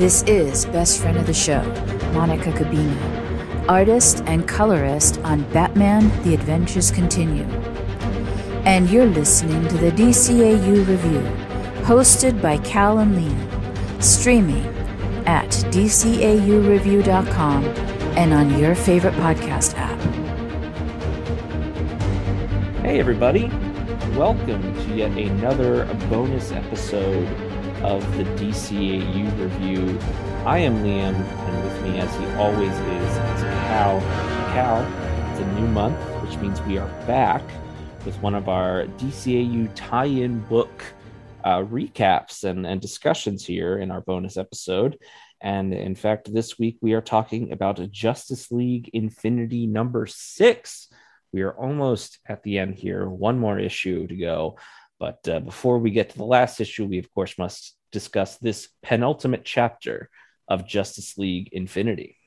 This is Best Friend of the Show, Monica Kubina, artist and colorist on Batman The Adventures Continue. And you're listening to the DCAU Review, hosted by Cal and Liam, streaming at DCAUReview.com and on your favorite podcast app. Hey, everybody. Welcome to yet another bonus episode of the DCAU review. I am Liam, and with me, as he always is, is Cal. Cal, it's a new month, which means we are back with one of our DCAU tie in book uh, recaps and, and discussions here in our bonus episode. And in fact, this week we are talking about Justice League Infinity number six. We are almost at the end here, one more issue to go. But uh, before we get to the last issue, we of course must discuss this penultimate chapter of Justice League Infinity.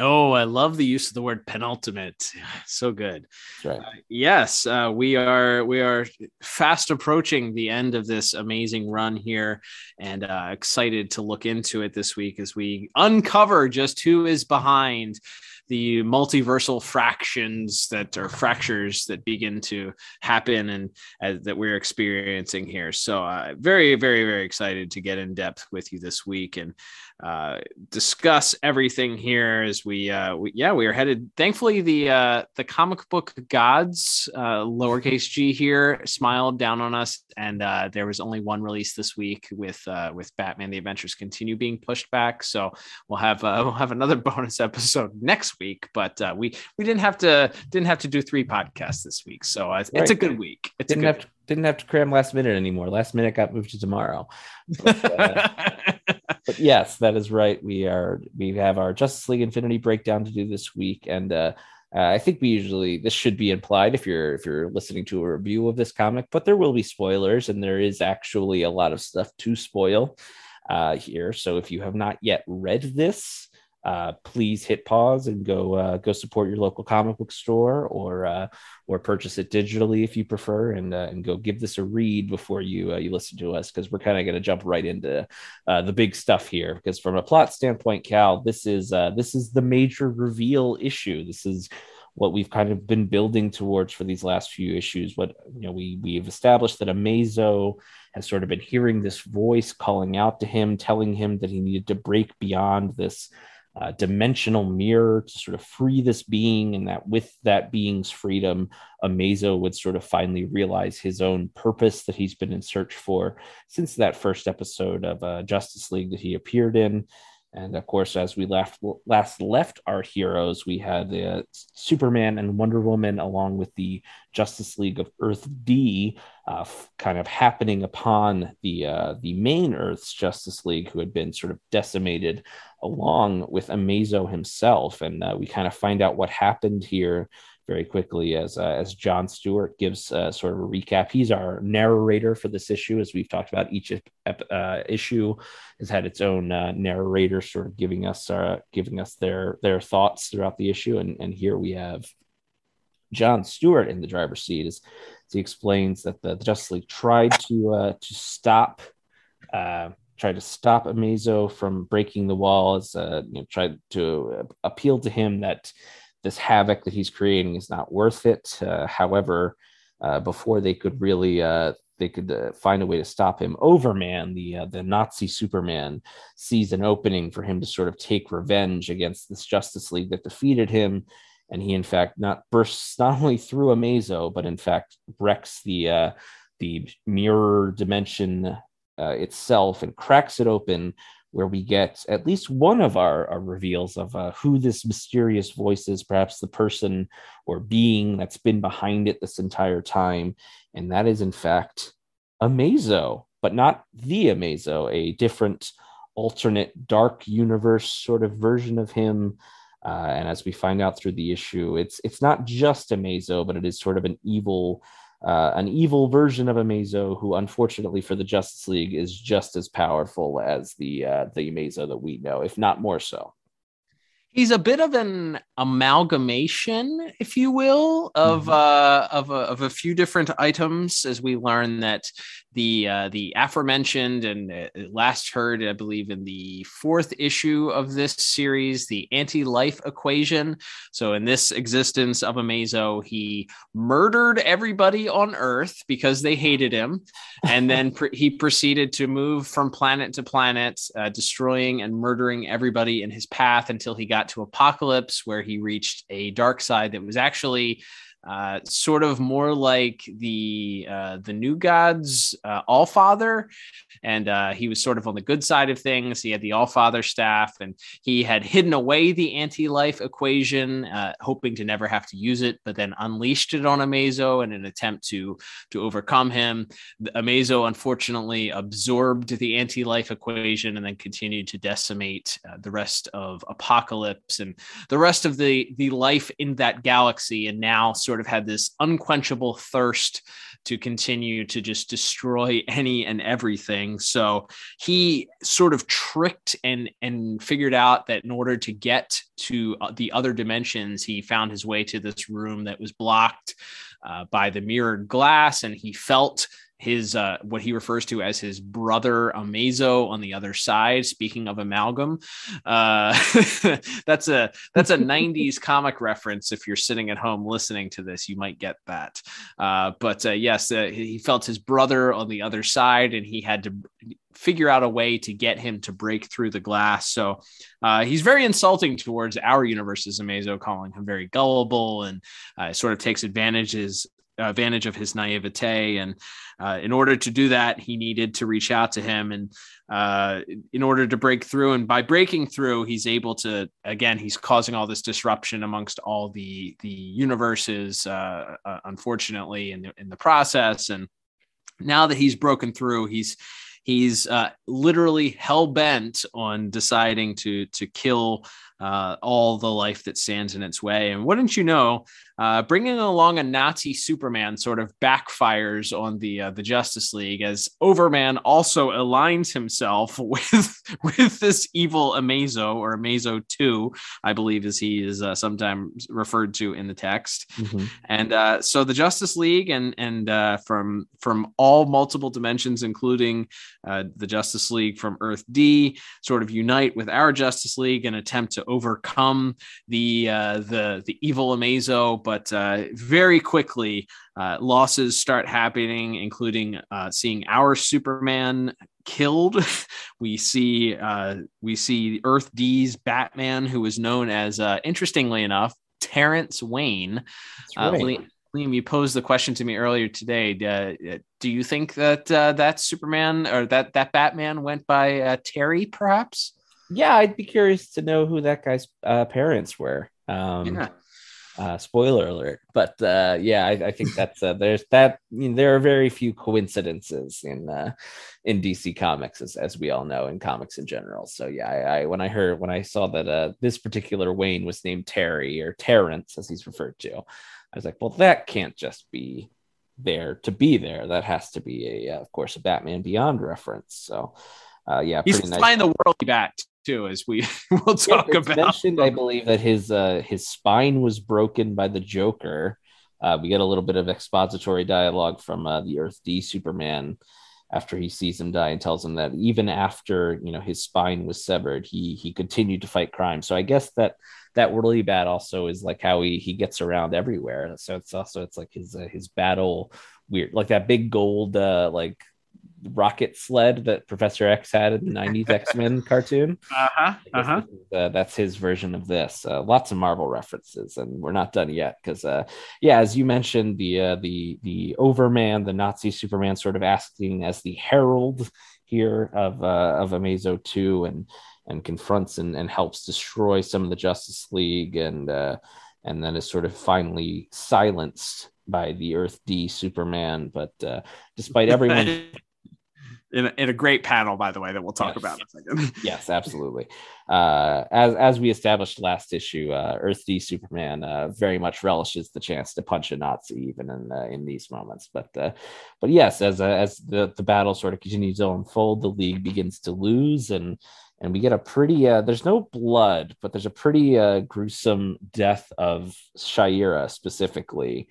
Oh, I love the use of the word penultimate. So good. Right. Uh, yes, uh, we are we are fast approaching the end of this amazing run here, and uh, excited to look into it this week as we uncover just who is behind the multiversal fractions that are fractures that begin to happen and uh, that we're experiencing here. So, uh, very, very, very excited to get in depth with you this week and uh, discuss everything here as we, uh, we, yeah, we are headed. Thankfully, the uh, the comic book gods, uh, lowercase g here, smiled down on us, and uh, there was only one release this week with uh, with Batman: The Adventures Continue being pushed back. So we'll have uh, we'll have another bonus episode next week, but uh, we we didn't have to didn't have to do three podcasts this week, so uh, it's Right. a good week. It's Didn't a have good. to, didn't have to cram last minute anymore. Last minute got moved to tomorrow. But, uh, but yes, that is right. We are we have our Justice League Infinity breakdown to do this week, and uh, uh, I think we usually this should be implied if you're if you're listening to a review of this comic, but there will be spoilers, and there is actually a lot of stuff to spoil uh, here. So if you have not yet read this, uh, please hit pause and go uh, go support your local comic book store or uh, or purchase it digitally if you prefer, and uh, and go give this a read before you uh, you listen to us because we're kind of going to jump right into uh, the big stuff here. Because from a plot standpoint, Cal, this is this is the major reveal issue. This is what we've kind of been building towards for these last few issues. What you know, we we've established that Amazo has sort of been hearing this voice calling out to him, telling him that he needed to break beyond this uh, dimensional mirror to sort of free this being, and that with that being's freedom, Amazo would sort of finally realize his own purpose that he's been in search for since that first episode of uh, Justice League that he appeared in. And of course, as we left last left our heroes, we had uh, Superman and Wonder Woman, along with the Justice League of Earth D, uh, f- kind of happening upon the uh, the main Earth's Justice League, who had been sort of decimated, along with Amazo himself. And uh, we kind of find out what happened here very quickly as uh, as John Stewart gives uh, sort of a recap. He's our narrator for this issue, as we've talked about. Each uh, issue has had its own uh, narrator, sort of giving us uh, giving us their their thoughts throughout the issue. And and here we have John Stewart in the driver's seat as, as he explains that the, the Justice League tried to uh, to stop. Tried to stop Amazo from breaking the walls, uh, you know, tried to appeal to him that this havoc that he's creating is not worth it. Uh, however, uh, before they could really uh, they could uh, find a way to stop him, Overman, the uh, the Nazi Superman, sees an opening for him to sort of take revenge against this Justice League that defeated him, and he in fact not bursts not only through Amazo, but in fact wrecks the the mirror dimension itself and cracks it open where we get at least one of our, our reveals of uh, who this mysterious voice is, perhaps the person or being that's been behind it this entire time. And that is, in fact, Amazo. but not the Amazo, a different alternate dark universe sort of version of him. Uh, and as we find out through the issue, it's it's not just Amazo, but it is sort of an evil uh, an evil version of Amazo who, unfortunately for the Justice League, is just as powerful as the uh, the Amazo that we know, if not more so. He's a bit of an amalgamation, if you will, of mm-hmm. uh, of, a, of a few different items. As we learn that the uh, the aforementioned and uh, last heard, I believe, in the fourth issue of this series, the anti-life equation. So, in this existence of Amazo, he murdered everybody on Earth because they hated him, and then pr- he proceeded to move from planet to planet, uh, destroying and murdering everybody in his path until he got to Apokolips, where he reached a Darkseid that was actually uh, sort of more like the uh, the new gods uh, all father and uh, he was sort of on the good side of things. He had the all father staff and he had hidden away the anti-life equation uh, hoping to never have to use it but then unleashed it on amazo in an attempt to to overcome him. Amazo unfortunately absorbed the anti-life equation and then continued to decimate uh, the rest of Apokolips and the rest of the the life in that galaxy. And now sort of had this unquenchable thirst to continue to just destroy any and everything. So he sort of tricked and and figured out that in order to get to uh, the other dimensions, he found his way to this room that was blocked uh, by the mirrored glass, and he felt his uh, what he refers to as his brother Amazo on the other side. Speaking of amalgam, uh, that's a that's a '90s comic reference. If you're sitting at home listening to this, you might get that. Uh, but uh, yes, uh, he felt his brother on the other side, and he had to figure out a way to get him to break through the glass. So uh, he's very insulting towards our universe's Amazo, calling him very gullible and uh, sort of takes advantages advantage of his naivete and uh, in order to do that, he needed to reach out to him, and uh, in order to break through, and by breaking through, he's able to. Again, he's causing all this disruption amongst all the the universes, uh, uh unfortunately, in the, in the process. And now that he's broken through, he's he's uh, literally hell bent on deciding to to kill uh, all the life that stands in its way. And wouldn't you know, uh, bringing along a Nazi Superman sort of backfires on the uh, the Justice League as Overman also aligns himself with with this evil Amazo or Amazo Two, I believe, as he is uh, sometimes referred to in the text. Mm-hmm. And uh, so the Justice League and and uh, from from all multiple dimensions, including the Justice League from Earth D, sort of unite with our Justice League and attempt to overcome the the the evil Amazo but uh, very quickly uh, losses start happening, including uh, seeing our Superman killed. we see uh, we see Earth D's Batman, who was known as, uh, interestingly enough, Terrence Wayne. Uh, right. Liam, you posed the question to me earlier today. do you think that that Superman or that that Batman went by Terry, perhaps? Yeah, I'd be curious to know who that guy's parents were. Um, yeah. Uh, spoiler alert, but uh, yeah, I, I, think that's uh, there's that. You know, there are very few coincidences in uh, in DC Comics, as, as we all know, in comics in general. So yeah, I, I when I heard when I saw that uh, this particular Wayne was named Terry or Terrence, as he's referred to, I was like, well, that can't just be there to be there. That has to be a, uh, of course, a Batman Beyond reference. So uh, yeah, he's flying nice. the world back too, as we will talk yeah, about. Mentioned, I believe that his uh, his spine was broken by the Joker. Uh, we get a little bit of expository dialogue from uh, the Earth D Superman after he sees him die and tells him that even after you know his spine was severed, he he continued to fight crime. So I guess that that really bad also is like how he he gets around everywhere. So it's also it's like his uh, his battle weird like that big gold uh, like rocket sled that Professor X had in the 90s X Men cartoon. Uh-huh. Uh-huh. uh, that's his version of this. Uh, lots of Marvel references, and we're not done yet because, uh, yeah, as you mentioned, the uh, the the Overman, the Nazi Superman, sort of acting as the herald here of uh, of Amazo 2 and and confronts and, and helps destroy some of the Justice League and uh, and then is sort of finally silenced by the Earth D Superman. But uh, despite everyone in a, in a great panel, by the way, that we'll talk yes. about in a second. yes, absolutely. Uh, as as we established last issue, uh, Earth D Superman uh, very much relishes the chance to punch a Nazi even in uh, in these moments. But uh, but yes, as uh, as the the battle sort of continues to unfold, the league begins to lose and. And we get a pretty, there's no blood, but there's a pretty gruesome death of Shayera specifically.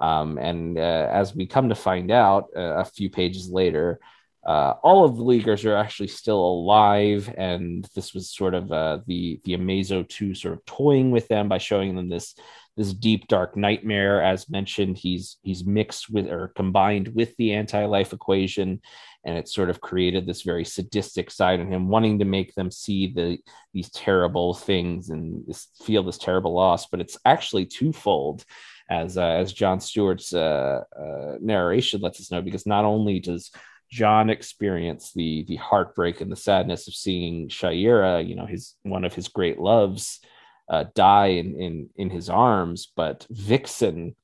Um, and as we come to find out a few pages later, uh, all of the leaguers are actually still alive, and this was sort of uh, the the Amazo two sort of toying with them by showing them this this deep dark nightmare. As mentioned, he's he's mixed with or combined with the anti life equation, and it sort of created this very sadistic side in him, wanting to make them see the these terrible things and this, feel this terrible loss. But it's actually twofold as uh, as John Stewart's uh, uh, narration lets us know, because not only does John experienced the the heartbreak and the sadness of seeing Shayera, you know, his one of his great loves, uh, die in, in in his arms. But Vixen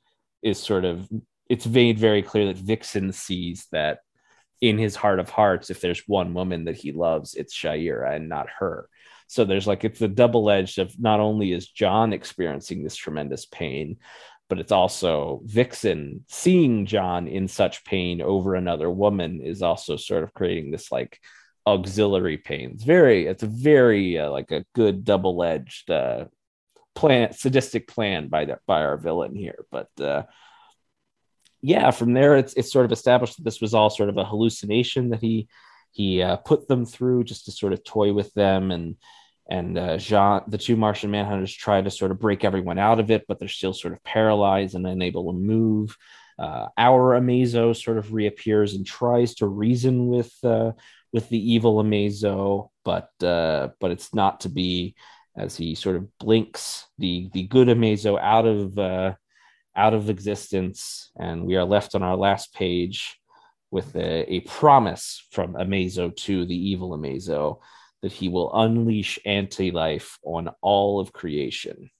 is sort of it's made very clear that Vixen sees that in his heart of hearts, if there's one woman that he loves, it's Shayera and not her. So there's like it's a double edged of not only is John experiencing this tremendous pain, but it's also Vixen seeing John in such pain over another woman is also sort of creating this like auxiliary pain. It's very, it's a very uh, like a good double edged uh, plan, sadistic plan by the, by our villain here. But uh, yeah, from there it's it's sort of established that this was all sort of a hallucination that he he uh, put them through just to sort of toy with them and and uh, J'onn, the two Martian Manhunters try to sort of break everyone out of it, but they're still sort of paralyzed and unable to move. Uh, our Amazo sort of reappears and tries to reason with uh, with the evil Amazo, but uh, but it's not to be. As he sort of blinks the the good Amazo out of uh, out of existence, and we are left on our last page with a, a promise from Amazo to the evil Amazo that he will unleash anti life on all of creation.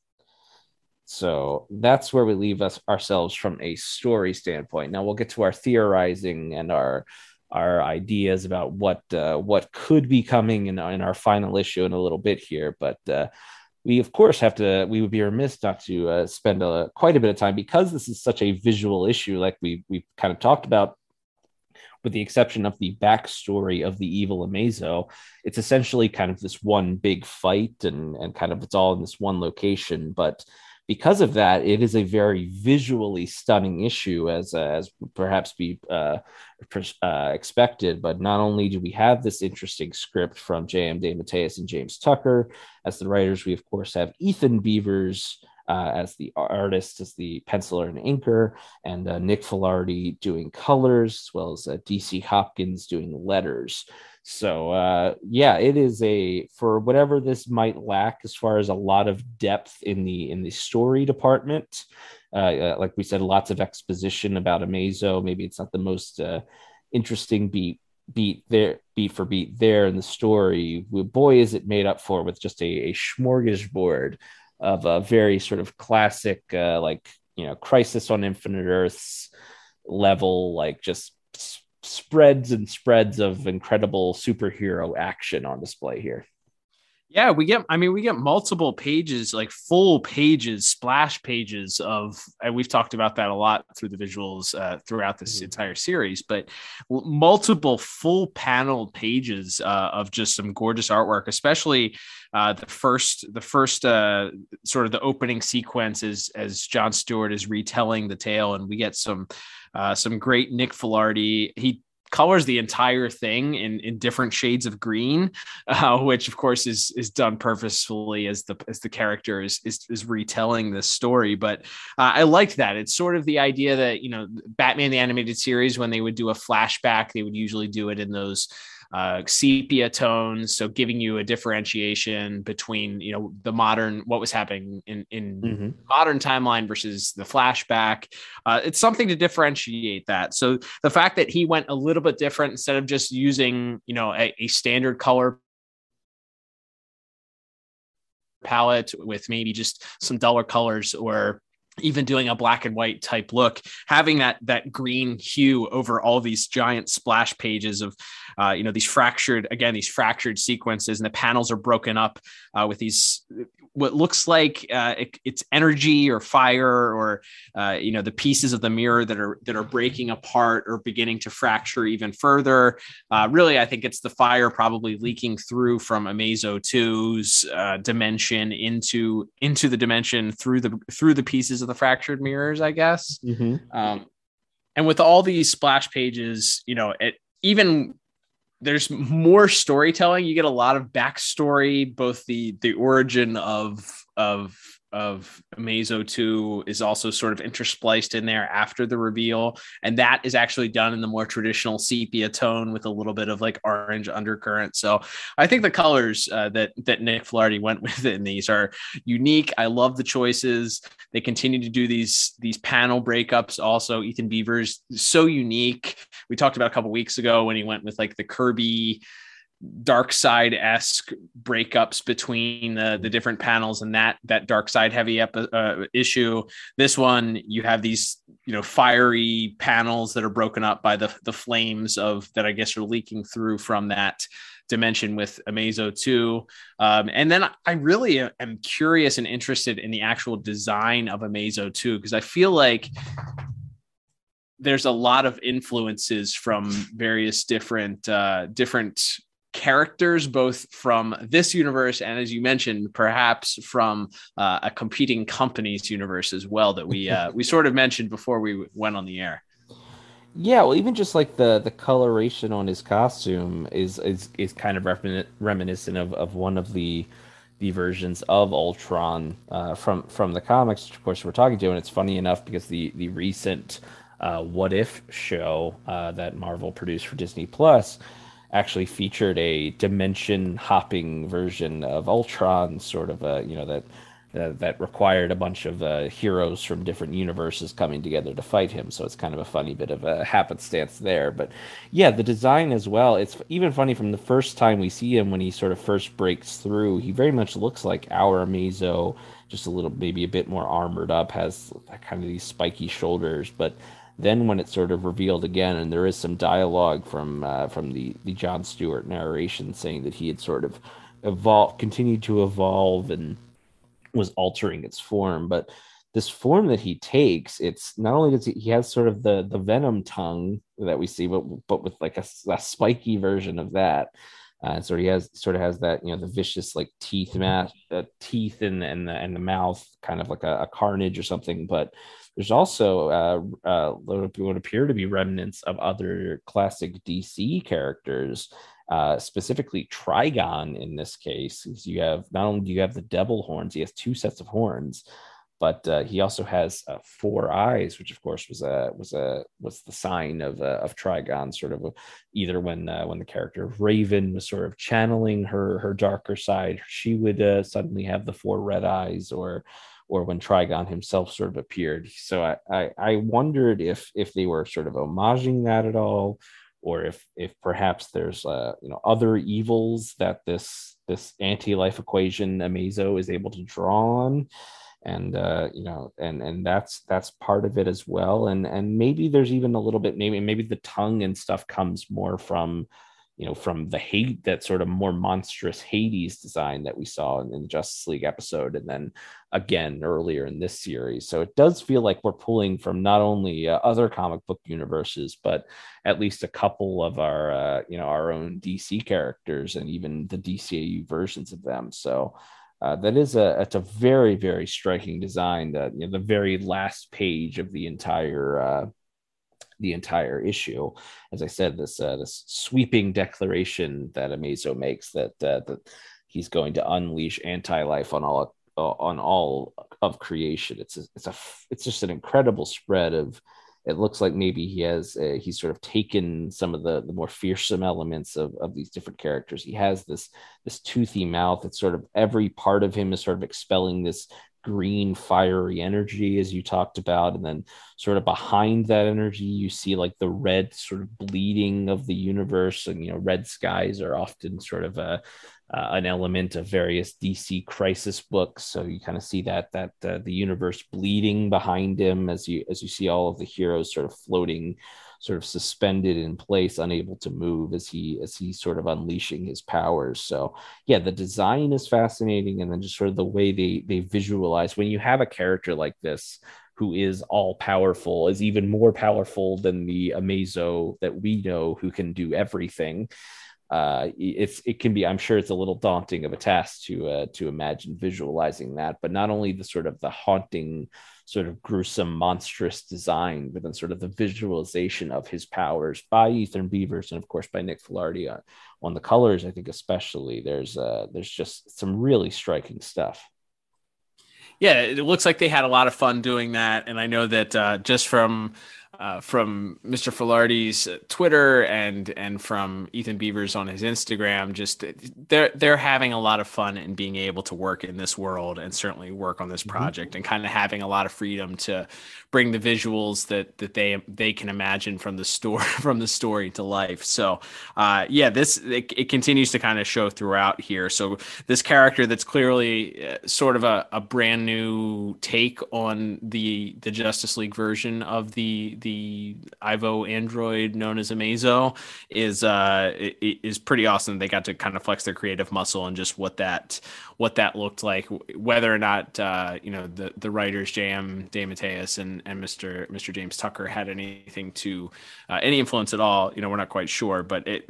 So that's where we leave us ourselves from a story standpoint. Now we'll get to our theorizing and our our ideas about what uh, what could be coming in, in our final issue in a little bit here, but uh, we of course have to. We would be remiss not to uh, spend a, quite a bit of time because this is such a visual issue, like we we kind of talked about with the exception of the backstory of the evil Amazo, it's essentially kind of this one big fight and, and kind of it's all in this one location. But because of that, it is a very visually stunning issue, as uh, as perhaps be uh, uh, expected. But not only do we have this interesting script from J.M. DeMatteis and James Tucker as the writers, we of course have Ethen Beavers uh, as the artist, as the penciler and inker, and uh, Nick Filardi doing colors, as well as uh, DC Hopkins doing letters. So uh, yeah, it is a for whatever this might lack as far as a lot of depth in the in the story department. Uh, uh, like we said, lots of exposition about Amazo. Maybe it's not the most interesting beat beat there beat for beat there in the story boy is it made up for with just a, a smorgasbord of a very sort of classic, uh, like you know, Crisis on Infinite Earths level, like just spreads and spreads of incredible superhero action on display here. Yeah, we get, I mean, we get multiple pages, like full pages, splash pages of, and we've talked about that a lot through the visuals uh, throughout this mm-hmm. entire series, but multiple full panel pages uh, of just some gorgeous artwork, especially uh, the first, the first uh, sort of the opening sequence is as John Stewart is retelling the tale, and we get some, uh, some great Nick Filardi. He colors the entire thing in, in different shades of green, uh, which of course is is done purposefully as the as the character is is, is retelling this story. But uh, I liked that. It's sort of the idea that you know Batman the animated series when they would do a flashback, they would usually do it in those uh, sepia tones, so giving you a differentiation between you know the modern what was happening in in mm-hmm. modern timeline versus the flashback. Uh, it's something to differentiate that. So the fact that he went a little bit different instead of just using you know a, a standard color palette with maybe just some duller colors or even doing a black and white type look, having that that green hue over all these giant splash pages of, uh, you know, these fractured again these fractured sequences, and the panels are broken up uh, with these what looks like uh, it, it's energy or fire or uh, you know the pieces of the mirror that are that are breaking apart or beginning to fracture even further. Uh, really, I think it's the fire probably leaking through from Amazo 2's uh, dimension into into the dimension through the through the pieces of the fractured mirrors, I guess. Mm-hmm. Um, and with all these splash pages, you know, it even there's more storytelling. You get a lot of backstory, both the the origin of of of Amazo 2 is also sort of interspliced in there after the reveal. And that is actually done in the more traditional sepia tone with a little bit of like orange undercurrent. So I think the colors uh, that, that Nick Filardi went with in these are unique. I love the choices. They continue to do these, these panel breakups. Also Ethen Beavers so unique. We talked about a couple weeks ago when he went with like the Kirby, Darkseid esque breakups between the, the different panels and that that Darkseid heavy epi- uh, issue. This one, you have these you know fiery panels that are broken up by the the flames of that I guess are leaking through from that dimension with Amazo 2. Um, and then I really am curious and interested in the actual design of Amazo 2 because I feel like there's a lot of influences from various different uh, different characters, both from this universe and, as you mentioned, perhaps from uh, a competing company's universe as well that we uh, we sort of mentioned before we went on the air. Yeah, well, even just like the the coloration on his costume is is is kind of remin- reminiscent of, of one of the the versions of Ultron uh, from from the comics, which of course we're talking to, and it's funny enough because the the recent uh, What If show uh, that Marvel produced for Disney Plus actually featured a dimension hopping version of Ultron, sort of a you know that uh, that required a bunch of uh, heroes from different universes coming together to fight him. So it's kind of a funny bit of a happenstance there. But yeah, the design as well. It's even funny from the first time we see him when he sort of first breaks through. He very much looks like our Amazo, just a little maybe a bit more armored up, has kind of these spiky shoulders, but then when it's sort of revealed again, and there is some dialogue from uh, from the the John Stewart narration saying that he had sort of evolved, continued to evolve, and was altering its form. But this form that he takes, it's not only does he, he has sort of the the venom tongue that we see, but but with like a, a spiky version of that. Uh, so he has sort of has that you know the vicious like teeth mat uh, teeth and and the and the mouth kind of like a, a carnage or something but there's also uh, uh, what appear to be remnants of other classic DC characters, uh, specifically Trigon in this case. You have not only do you have the devil horns, he has two sets of horns, but uh, he also has uh, four eyes, which of course was a was a was the sign of uh, of Trigon, sort of either when uh, when the character of Raven was sort of channeling her her darker side, she would uh, suddenly have the four red eyes, or or when Trigon himself sort of appeared. So I, I, I wondered if if they were sort of homaging that at all, or if if perhaps there's uh, you know other evils that this this anti-life equation Amazo is able to draw on and uh, you know and and that's that's part of it as well and and maybe there's even a little bit maybe maybe the tongue and stuff comes more from you know, from the hate that sort of more monstrous Hades design that we saw in, in, the Justice League episode, and then again earlier in this series. So it does feel like we're pulling from not only uh, other comic book universes, but at least a couple of our, uh, you know, our own DC characters and even the DCAU versions of them. So. Uh, that is a it's a very very striking design that you know the very last page of the entire uh, the entire issue. As I said, this uh, this sweeping declaration that Amazo makes that uh, that he's going to unleash anti-life on all uh, on all of creation. It's a, it's a it's just an incredible spread of. It looks like maybe he has uh, he's sort of taken some of the the more fearsome elements of, of these different characters. He has this this toothy mouth. It's sort of every part of him is sort of expelling this green fiery energy as you talked about and then sort of behind that energy you see like the red sort of bleeding of the universe and you know red skies are often sort of a uh, an element of various DC crisis books. So you kind of see that that uh, the universe bleeding behind him as you as you see all of the heroes sort of floating, sort of suspended in place, unable to move as he as he's sort of unleashing his powers. So yeah, the design is fascinating, and then just sort of the way they they visualize when you have a character like this who is all powerful is even more powerful than the Amazo that we know who can do everything uh, it's it can be i'm sure it's a little daunting of a task to uh, to imagine visualizing that but not only the sort of the haunting sort of gruesome monstrous design but then sort of the visualization of his powers by ethen beavers and of course by nick filardi on, on the colors i think especially. There's uh there's just some really striking stuff. Yeah it looks like they had a lot of fun doing that and i know that uh, just from uh, from Mr. Filardi's Twitter and and from Ethen Beavers on his Instagram. Just they're they're having a lot of fun and being able to work in this world and certainly work on this mm-hmm. project mm-hmm. and kind of having a lot of freedom to bring the visuals that that they they can imagine from the story from the story to life. So uh, yeah, this it, it continues to kind of show throughout here. So this character that's clearly uh, sort of a, a brand new take on the the Justice League version of the the Ivo android known as Amazo is uh is pretty awesome. They got to kind of flex their creative muscle and just what that what that looked like, whether or not uh, you know the the writers J.M. DeMatteis and and Mr. Mr. James Tucker had anything to uh, any influence at all. You know, we're not quite sure, but it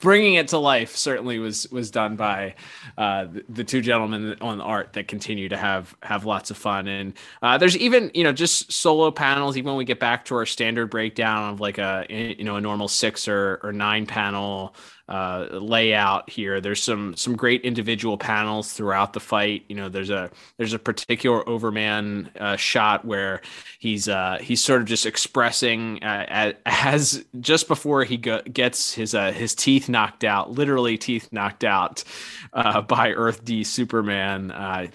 bringing it to life certainly was was done by uh, the, the, two gentlemen on art that continue to have have lots of fun. And uh, there's even you know just solo panels. Even when we get back to our standard breakdown of like a you know a normal six or or nine panel uh, layout here. There's some some great individual panels throughout the fight. You know, there's a there's a particular Overman uh, shot where he's uh, he's sort of just expressing uh, as just before he go- gets his uh, his teeth knocked out, literally teeth knocked out by Earth D Superman.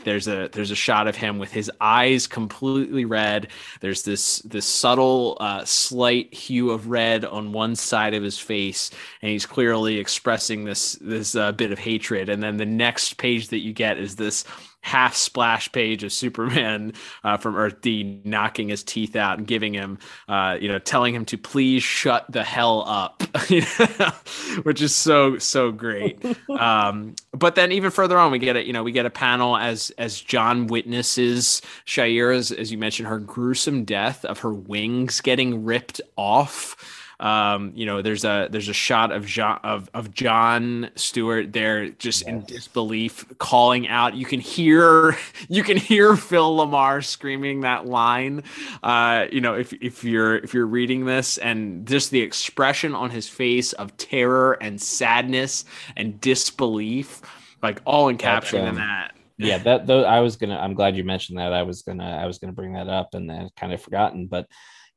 There's a there's a shot of him with his eyes completely red. There's this this subtle slight hue of red on one side of his face, and he's clearly expressing this this uh, bit of hatred and then the next page that you get is this half splash page of Superman uh, from Earth D knocking his teeth out and giving him, uh, you know, telling him to please shut the hell up, which is so so great. Um, but then even further on, we get it. You know, we get a panel as as John witnesses Shayera's, as you mentioned, her gruesome death of her wings getting ripped off. Um, you know, there's a there's a shot of John of, of John Stewart there, just yes. in disbelief, calling out. You can hear you can hear Phil LaMarr screaming that line. Uh, you know, if if you're if you're reading this and just the expression on his face of terror and sadness and disbelief, like all encapsulated um, in that yeah that though i was gonna i'm glad you mentioned that i was gonna i was gonna bring that up and then kind of forgotten but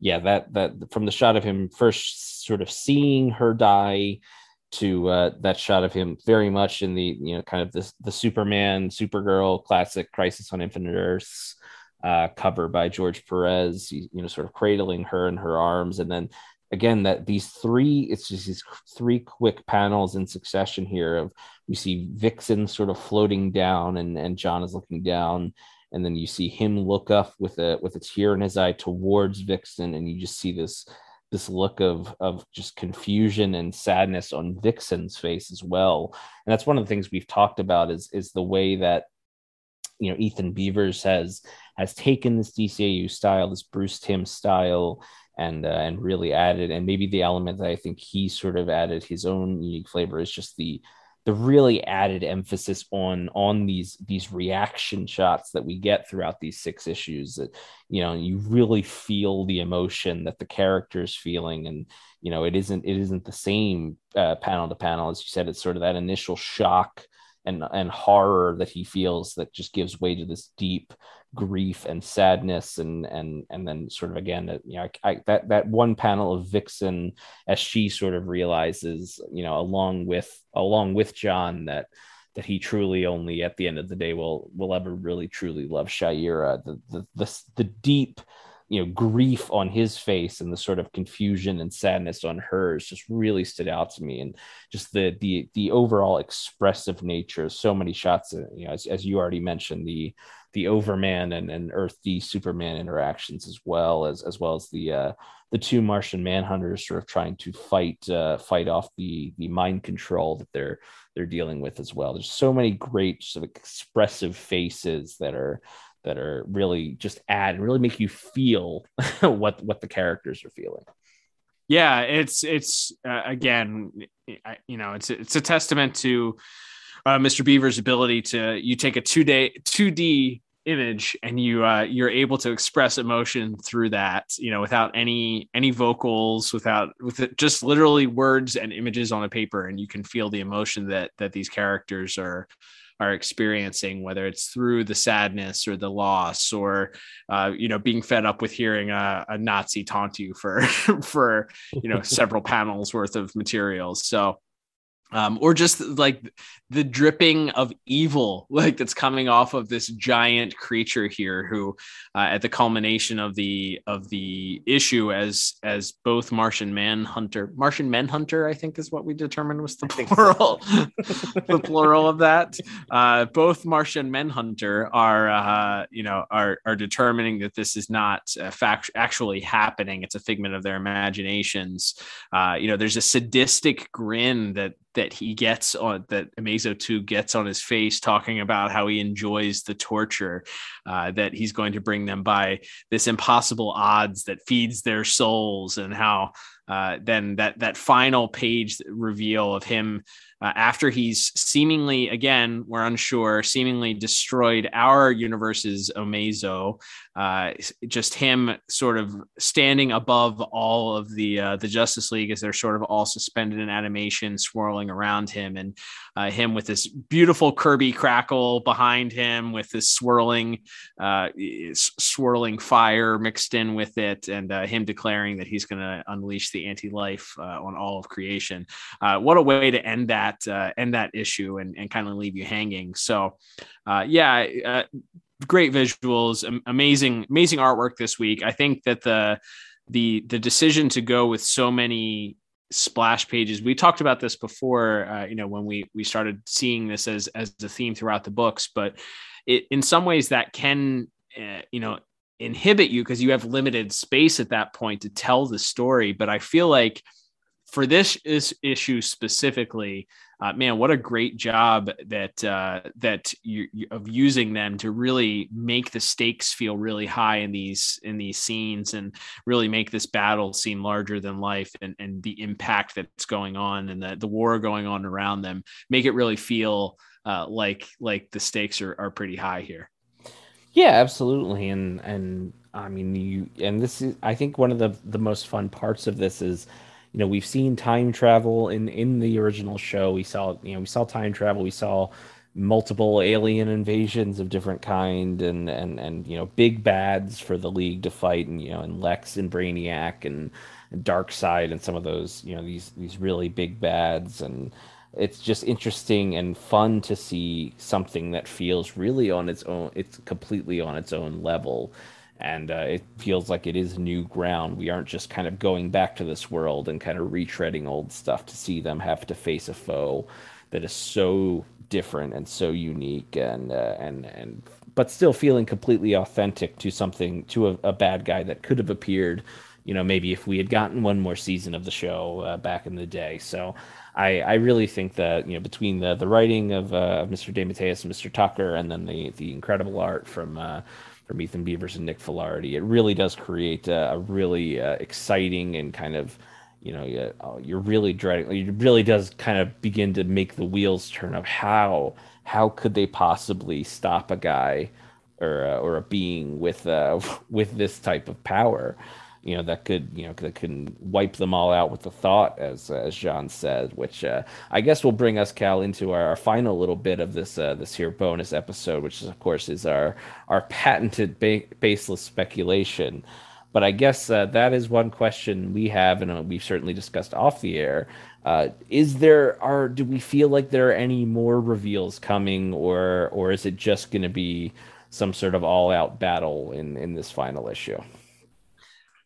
yeah, that that from the shot of him first sort of seeing her die to uh, that shot of him very much in the you know kind of this the Superman Supergirl classic Crisis on Infinite Earths uh, cover by George Perez, you know, sort of cradling her in her arms, and then again that these three it's just these three quick panels in succession here of we see Vixen sort of floating down and and John is looking down and then you see him look up with a with a tear in his eye towards Vixen, and you just see this this look of of just confusion and sadness on Vixen's face as well. And that's one of the things we've talked about is is the way that you know Ethen Beavers has has taken this DCAU style, this Bruce Timm style, and uh, and really added, and maybe the element that I think he sort of added his own unique flavor is just the the really added emphasis on on these these reaction shots that we get throughout these six issues that you know you really feel the emotion that the character is feeling. And you know it isn't it isn't the same uh, panel to panel. As you said it's sort of that initial shock and and horror that he feels that just gives way to this deep grief and sadness and and and then sort of again you know I, that that one panel of Vixen as she sort of realizes you know along with along with John that that he truly only at the end of the day will will ever really truly love Shayera. The the the, the deep you know grief on his face and the sort of confusion and sadness on hers just really stood out to me. And just the the the overall expressive nature so many shots uh, you know as, as you already mentioned the the overman and, and earth d superman interactions as well as as well as the uh the two martian manhunters sort of trying to fight uh fight off the the mind control that they're they're dealing with as well. There's so many great sort of expressive faces that are that are really just add and really make you feel what what the characters are feeling. Yeah it's it's uh, again you know it's it's a testament to uh, mr beaver's ability to you take a two day 2d image and you uh, you're able to express emotion through that you know without any any vocals without with it, just literally words and images on a paper and you can feel the emotion that that these characters are are experiencing, whether it's through the sadness or the loss, or uh, you know being fed up with hearing a, a Nazi taunt you for for you know several panels worth of materials. So um, or just like the dripping of evil like that's coming off of this giant creature here who uh, at the culmination of the of the issue as as both martian manhunter martian manhunter i think is what we determined was the plural so. the plural of that. Uh, both martian manhunter are uh, you know are are determining that this is not fact actually happening. It's a figment of their imaginations. Uh, you know there's a sadistic grin that that he gets on that Amazo 2 gets on his face talking about how he enjoys the torture uh, that he's going to bring them by this impossible odds that feeds their souls and how uh, then that that final page reveal of him uh, after he's seemingly again we're unsure seemingly destroyed our universe's Amazo, uh, just him sort of standing above all of the uh, the Justice League as they're sort of all suspended in animation, swirling around him, and uh, him with this beautiful Kirby crackle behind him, with this swirling uh, swirling fire mixed in with it, and uh, him declaring that he's going to unleash the anti-life on all of creation. what a way to end that end that issue and, and kind of leave you hanging. So, yeah, great visuals, amazing, amazing artwork this week. I think that the the the decision to go with so many splash pages we talked about this before uh, you know when we we started seeing this as as a theme throughout the books but it in some ways that can uh, you know inhibit you because you have limited space at that point to tell the story but i feel like for this is issue specifically, uh, man, what a great job that uh, that you, you, of using them to really make the stakes feel really high in these in these scenes and really make this battle seem larger than life and, and the impact that's going on and the, the war going on around them make it really feel uh, like like the stakes are, are pretty high here. Yeah, absolutely, and and I mean you and this is I think one of the the most fun parts of this is you know we've seen time travel in in the original show. We saw you know we saw time travel. We saw multiple alien invasions of different kind and and and you know big bads for the league to fight and you know and lex and brainiac and, and Darkseid and some of those you know these these really big bads. And it's just interesting and fun to see something that feels really on its own it's completely on its own level and uh, it feels like it is new ground. We aren't just kind of going back to this world and kind of retreading old stuff to see them have to face a foe that is so different and so unique and uh, and and but still feeling completely authentic to something to a, a, bad guy that could have appeared you know maybe if we had gotten one more season of the show uh, back in the day so I, I really think that you know between the the writing of uh, Mr. DeMatteis and Mr. Tucker and then the the incredible art from uh, from Ethen Beavers and Nick Filardi. It really does create a, a really uh, exciting and kind of, you know, you, uh, you're really dreading. It really does kind of begin to make the wheels turn of how how could they possibly stop a guy or uh, or a being with uh, with this type of power you know that could you know that can wipe them all out with the thought as as John said which uh, I guess will bring us Cal into our, our final little bit of this uh, this here bonus episode which is, of course is our our patented ba- baseless speculation But I guess uh, that is one question we have, and uh, we've certainly discussed off the air. Uh, is there are do we feel like there are any more reveals coming, or or is it just going to be some sort of all out battle in in this final issue?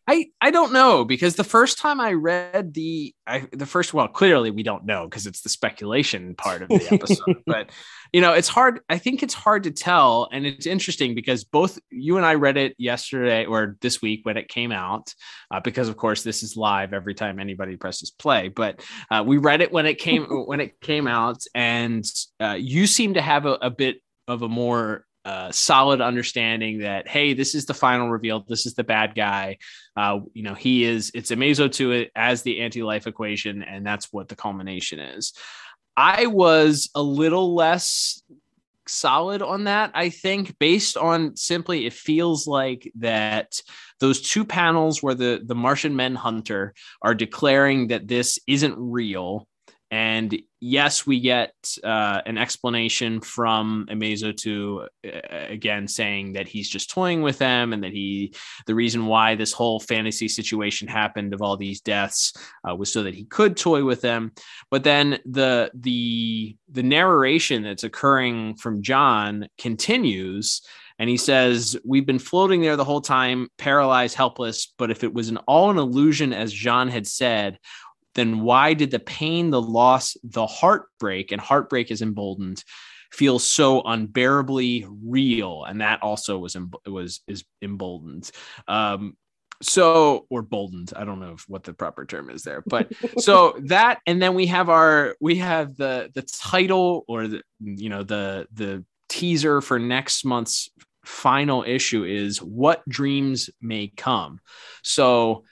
I I don't know because the first time I read the I the first well clearly we don't know because it's the speculation part of the episode but you know it's hard I think it's hard to tell and it's interesting because both you and I read it yesterday or this week when it came out uh, because of course this is live every time anybody presses play but uh, we read it when it came when it came out and uh, you seem to have a, a bit of a more uh, solid understanding that hey, this is the final reveal. This is the bad guy. Uh, you know, he is. It's Amazo to it as the anti-life equation, and that's what the culmination is. I was a little less solid on that. I think based on simply it feels like that those two panels where the the Martian Manhunter are declaring that this isn't real and yes, we get uh, an explanation from Amazo to uh, again saying that he's just toying with them and that he, the reason why this whole fantasy situation happened of all these deaths uh, was so that he could toy with them. But then the the the narration that's occurring from J'onn continues. And he says, We've been floating there the whole time, paralyzed, helpless. But if it was an all an illusion, as J'onn had said, then why did the pain, the loss, the heartbreak, and heartbreak is emboldened, feel so unbearably real? And that also was was is emboldened. Um, so or boldened i don't know what the proper term is there but so that and then we have our we have the the title or the you know the the teaser for next month's final issue is what dreams may come so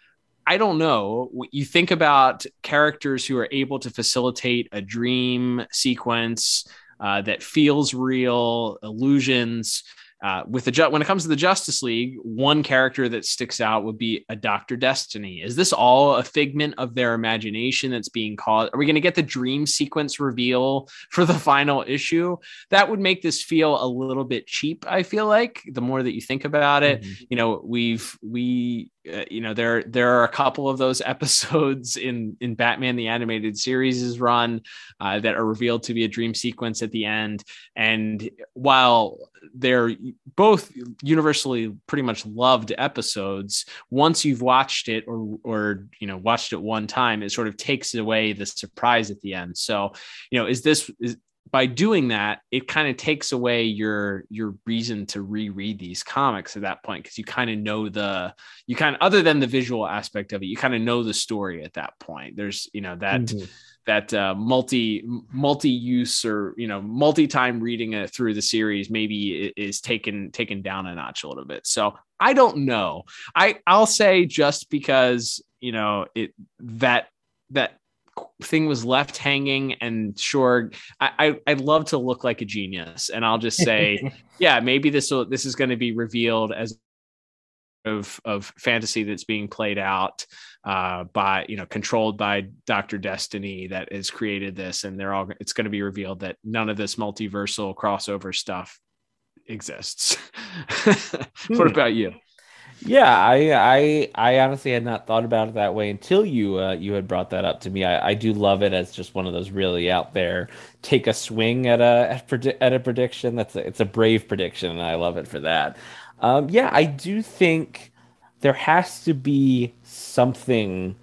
I don't know. You think about characters who are able to facilitate a dream sequence uh, that feels real, illusions, uh, with the when it comes to the Justice League, one character that sticks out would be a Doctor Destiny. Is this all a figment of their imagination that's being caused? Are we going to get the dream sequence reveal for the final issue? That would make this feel a little bit cheap. I feel like the more that you think about it, mm-hmm. you know, we've we uh, you know there there are a couple of those episodes in in Batman the animated series' run uh, that are revealed to be a dream sequence at the end. And while they're both universally pretty much loved episodes once you've watched it or or you know watched it one time it sort of takes away the surprise at the end. So you know is this is by doing that, it kind of takes away your your reason to reread these comics at that point because you kind of know the you kind of other than the visual aspect of it, you kind of know the story at that point. There's you know that mm-hmm. that uh, multi multi use or you know multi time reading it through the series maybe is taken taken down a notch a little bit. So I don't know. I I'll say just because you know it that that thing was left hanging and sure I, I would love to look like a genius and I'll just say yeah maybe this will this is going to be revealed as of of fantasy that's being played out uh, by you know controlled by Doctor Destiny that has created this and they're all it's going to be revealed that none of this multiversal crossover stuff exists. what hmm. about you? Yeah, I, I, I honestly had not thought about it that way until you, uh, you had brought that up to me. I, I do love it as just one of those really out there, take a swing at a at, at a prediction. That's a, it's a brave prediction, and I love it for that. Um, yeah, I do think there has to be something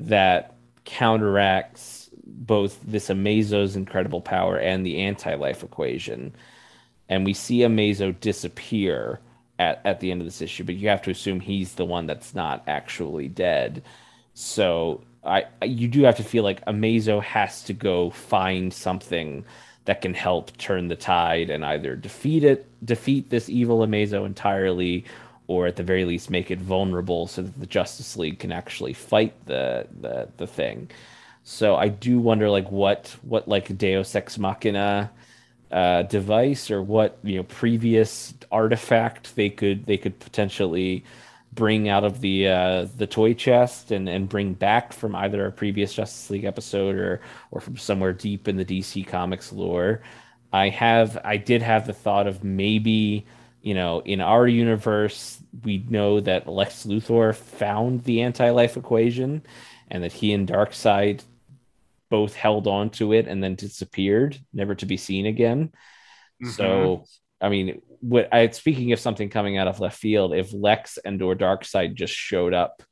that counteracts both this Amazo's incredible power and the anti-life equation, and we see Amazo disappear at, at the end of this issue, but you have to assume he's the one that's not actually dead. So I you do have to feel like Amazo has to go find something that can help turn the tide and either defeat it, defeat this evil Amazo entirely, or at the very least make it vulnerable so that the Justice League can actually fight the the, the thing. So I do wonder like what what like Deus Ex Machina uh, device or what you know previous artifact they could they could potentially bring out of the uh, the toy chest and, and bring back from either a previous Justice League episode or or from somewhere deep in the DC Comics lore. I have I did have the thought of maybe you know, in our universe, we know that Lex Luthor found the anti-life equation, and that he and Darkseid both held on to it and then disappeared, never to be seen again. Mm-hmm. So, I mean, what I speaking of something coming out of left field, if Lex and or Darkseid just showed up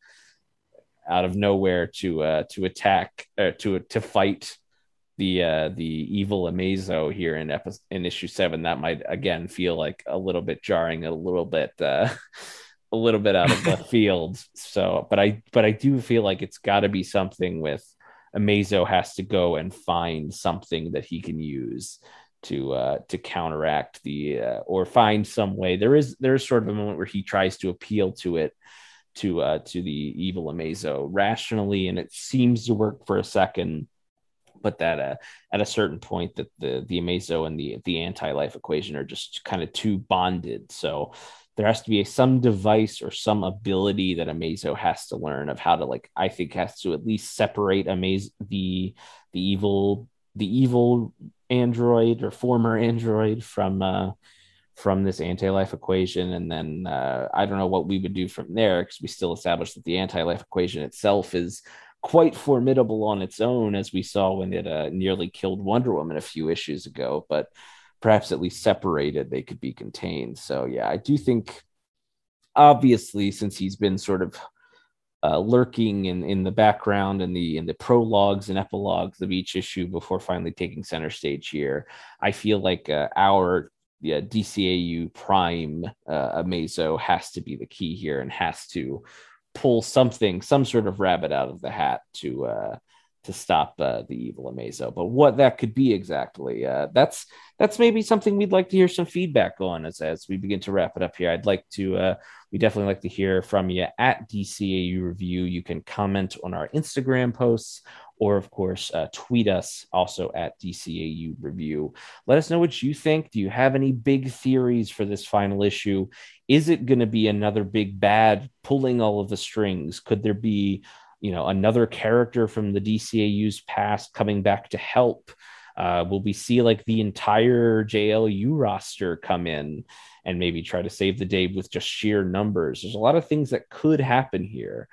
out of nowhere to uh, to attack uh, to to fight the uh, the evil Amazo here in episode in issue seven, that might again feel like a little bit jarring, a little bit uh, a little bit out of the field. So, but I but I do feel like it's got to be something with Amazo has to go and find something that he can use to uh, to counteract the uh, or find some way. There is there is sort of a moment where he tries to appeal to it to uh, to the evil Amazo rationally, and it seems to work for a second but that uh, at a certain point that the the Amazo and the the anti-life equation are just kind of too bonded. So there has to be a, some device or some ability that Amazo has to learn of how to like I think has to at least separate the the evil the evil android or former android from uh from this anti-life equation and then uh, i don't know what we would do from there because we still established that the anti-life equation itself is quite formidable on its own, as we saw when it uh, nearly killed Wonder Woman a few issues ago. But perhaps at least separated, they could be contained. So yeah, I do think, obviously, since he's been sort of uh, lurking in, in the background and the in the prologues and epilogues of each issue before finally taking center stage here, I feel like uh, our yeah, DCAU Prime uh, Amazo has to be the key here and has to pull something, some sort of rabbit out of the hat to uh, to stop uh, the evil Amazo. But what that could be exactly, uh, that's that's maybe something we'd like to hear some feedback on as as we begin to wrap it up here. I'd like to uh, we definitely like to hear from you at DCAU Review. You can comment on our Instagram posts or of course uh, tweet us also at DCAU Review. Let us know what you think. Do you have any big theories for this final issue? Is it going to be another big bad pulling all of the strings? Could there be, you know, another character from the DCAU's past coming back to help? Uh, will we see like the entire JLU roster come in and maybe try to save the day with just sheer numbers? There's a lot of things that could happen here.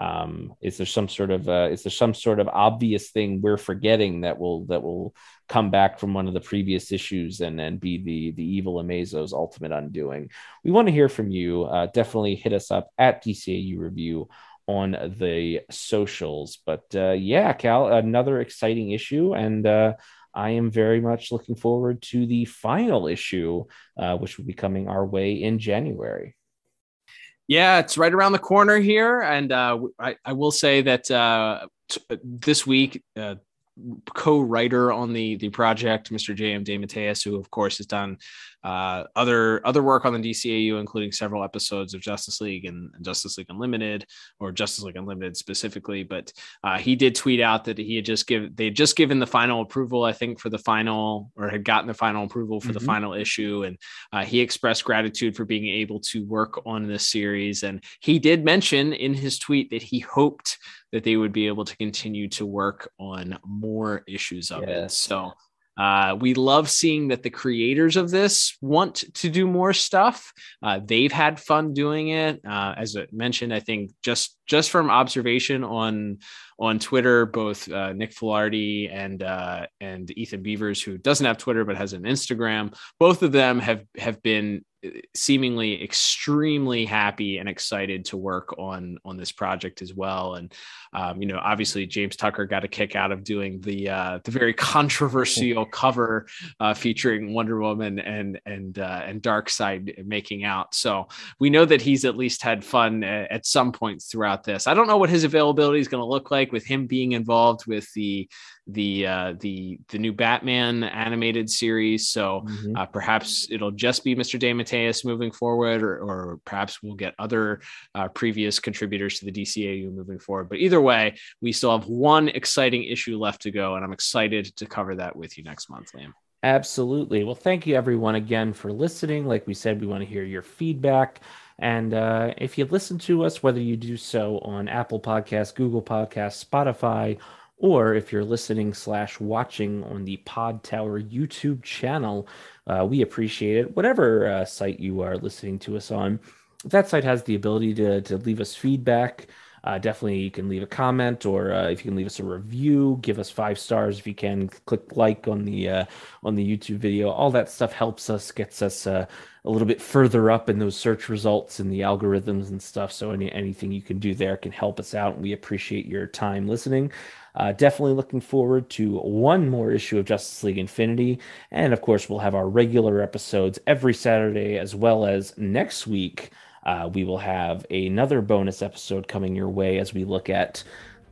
Um, is there some sort of uh, is there some sort of obvious thing we're forgetting that will that will come back from one of the previous issues and and be the the evil Amazo's ultimate undoing? We want to hear from you. Uh, definitely hit us up at DCAU Review on the socials. But uh, yeah, Cal, another exciting issue, and uh, I am very much looking forward to the final issue, uh, which will be coming our way in January. Yeah, it's right around the corner here, and uh, I, I will say that uh, t- this week uh, co-writer on the the project, Mr. J.M. De DeMatteis, who of course has done uh, other other work on the DCAU, including several episodes of Justice League and, Justice League Unlimited, or Justice League Unlimited specifically. But uh, he did tweet out that he had just given they had just given the final approval, I think, for the final or had gotten the final approval for mm-hmm. the final issue, and uh, he expressed gratitude for being able to work on this series. And he did mention in his tweet that he hoped that they would be able to continue to work on more issues of yes. it. So uh, we love seeing that the creators of this want to do more stuff. Uh, they've had fun doing it. Uh, as I mentioned, I think just just from observation on on Twitter, both uh, Nick Filardi and uh, and Ethen Beavers, who doesn't have Twitter but has an Instagram, both of them have have been seemingly extremely happy and excited to work on on this project as well and um, you know obviously james tucker got a kick out of doing the uh, the very controversial cover uh, featuring wonder woman and and uh, and darkseid making out so we know that he's at least had fun at, at some point throughout this i don't know what his availability is going to look like with him being involved with the the uh, the the new Batman animated series. So mm-hmm. uh, perhaps it'll just be Mr. DeMatteis moving forward, or, or perhaps we'll get other uh, previous contributors to the DCAU moving forward. But either way, we still have one exciting issue left to go, and I'm excited to cover that with you next month, Liam. Absolutely. Well, thank you everyone again for listening. Like we said, we want to hear your feedback. And uh, if you listen to us, whether you do so on Apple Podcasts, Google Podcasts, Spotify, or if you're listening slash watching on the Podtower YouTube channel, uh, we appreciate it. Whatever uh, site you are listening to us on, that site has the ability to, to leave us feedback. Uh, definitely, you can leave a comment, or uh, if you can leave us a review, give us five stars if you can. Click like on the uh, on the YouTube video. All that stuff helps us, gets us uh, a little bit further up in those search results and the algorithms and stuff. So any anything you can do there can help us out. And we appreciate your time listening. Uh, definitely looking forward to one more issue of Justice League Infinity. And of course, we'll have our regular episodes every Saturday, as well as next week. Uh, we will have another bonus episode coming your way as we look at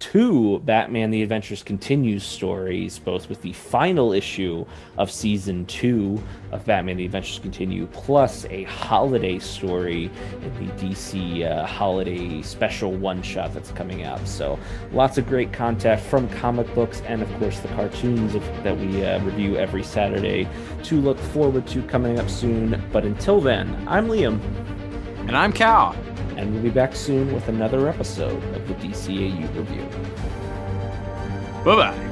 two Batman The Adventures Continues stories, both with the final issue of season two of Batman The Adventures Continue, plus a holiday story in the DC uh, holiday special one shot that's coming out. So lots of great content from comic books and, of course, the cartoons that we uh, review every Saturday to look forward to coming up soon. But until then, I'm Liam. And I'm Cal and we'll be back soon with another episode of the DCAU review. Bye bye.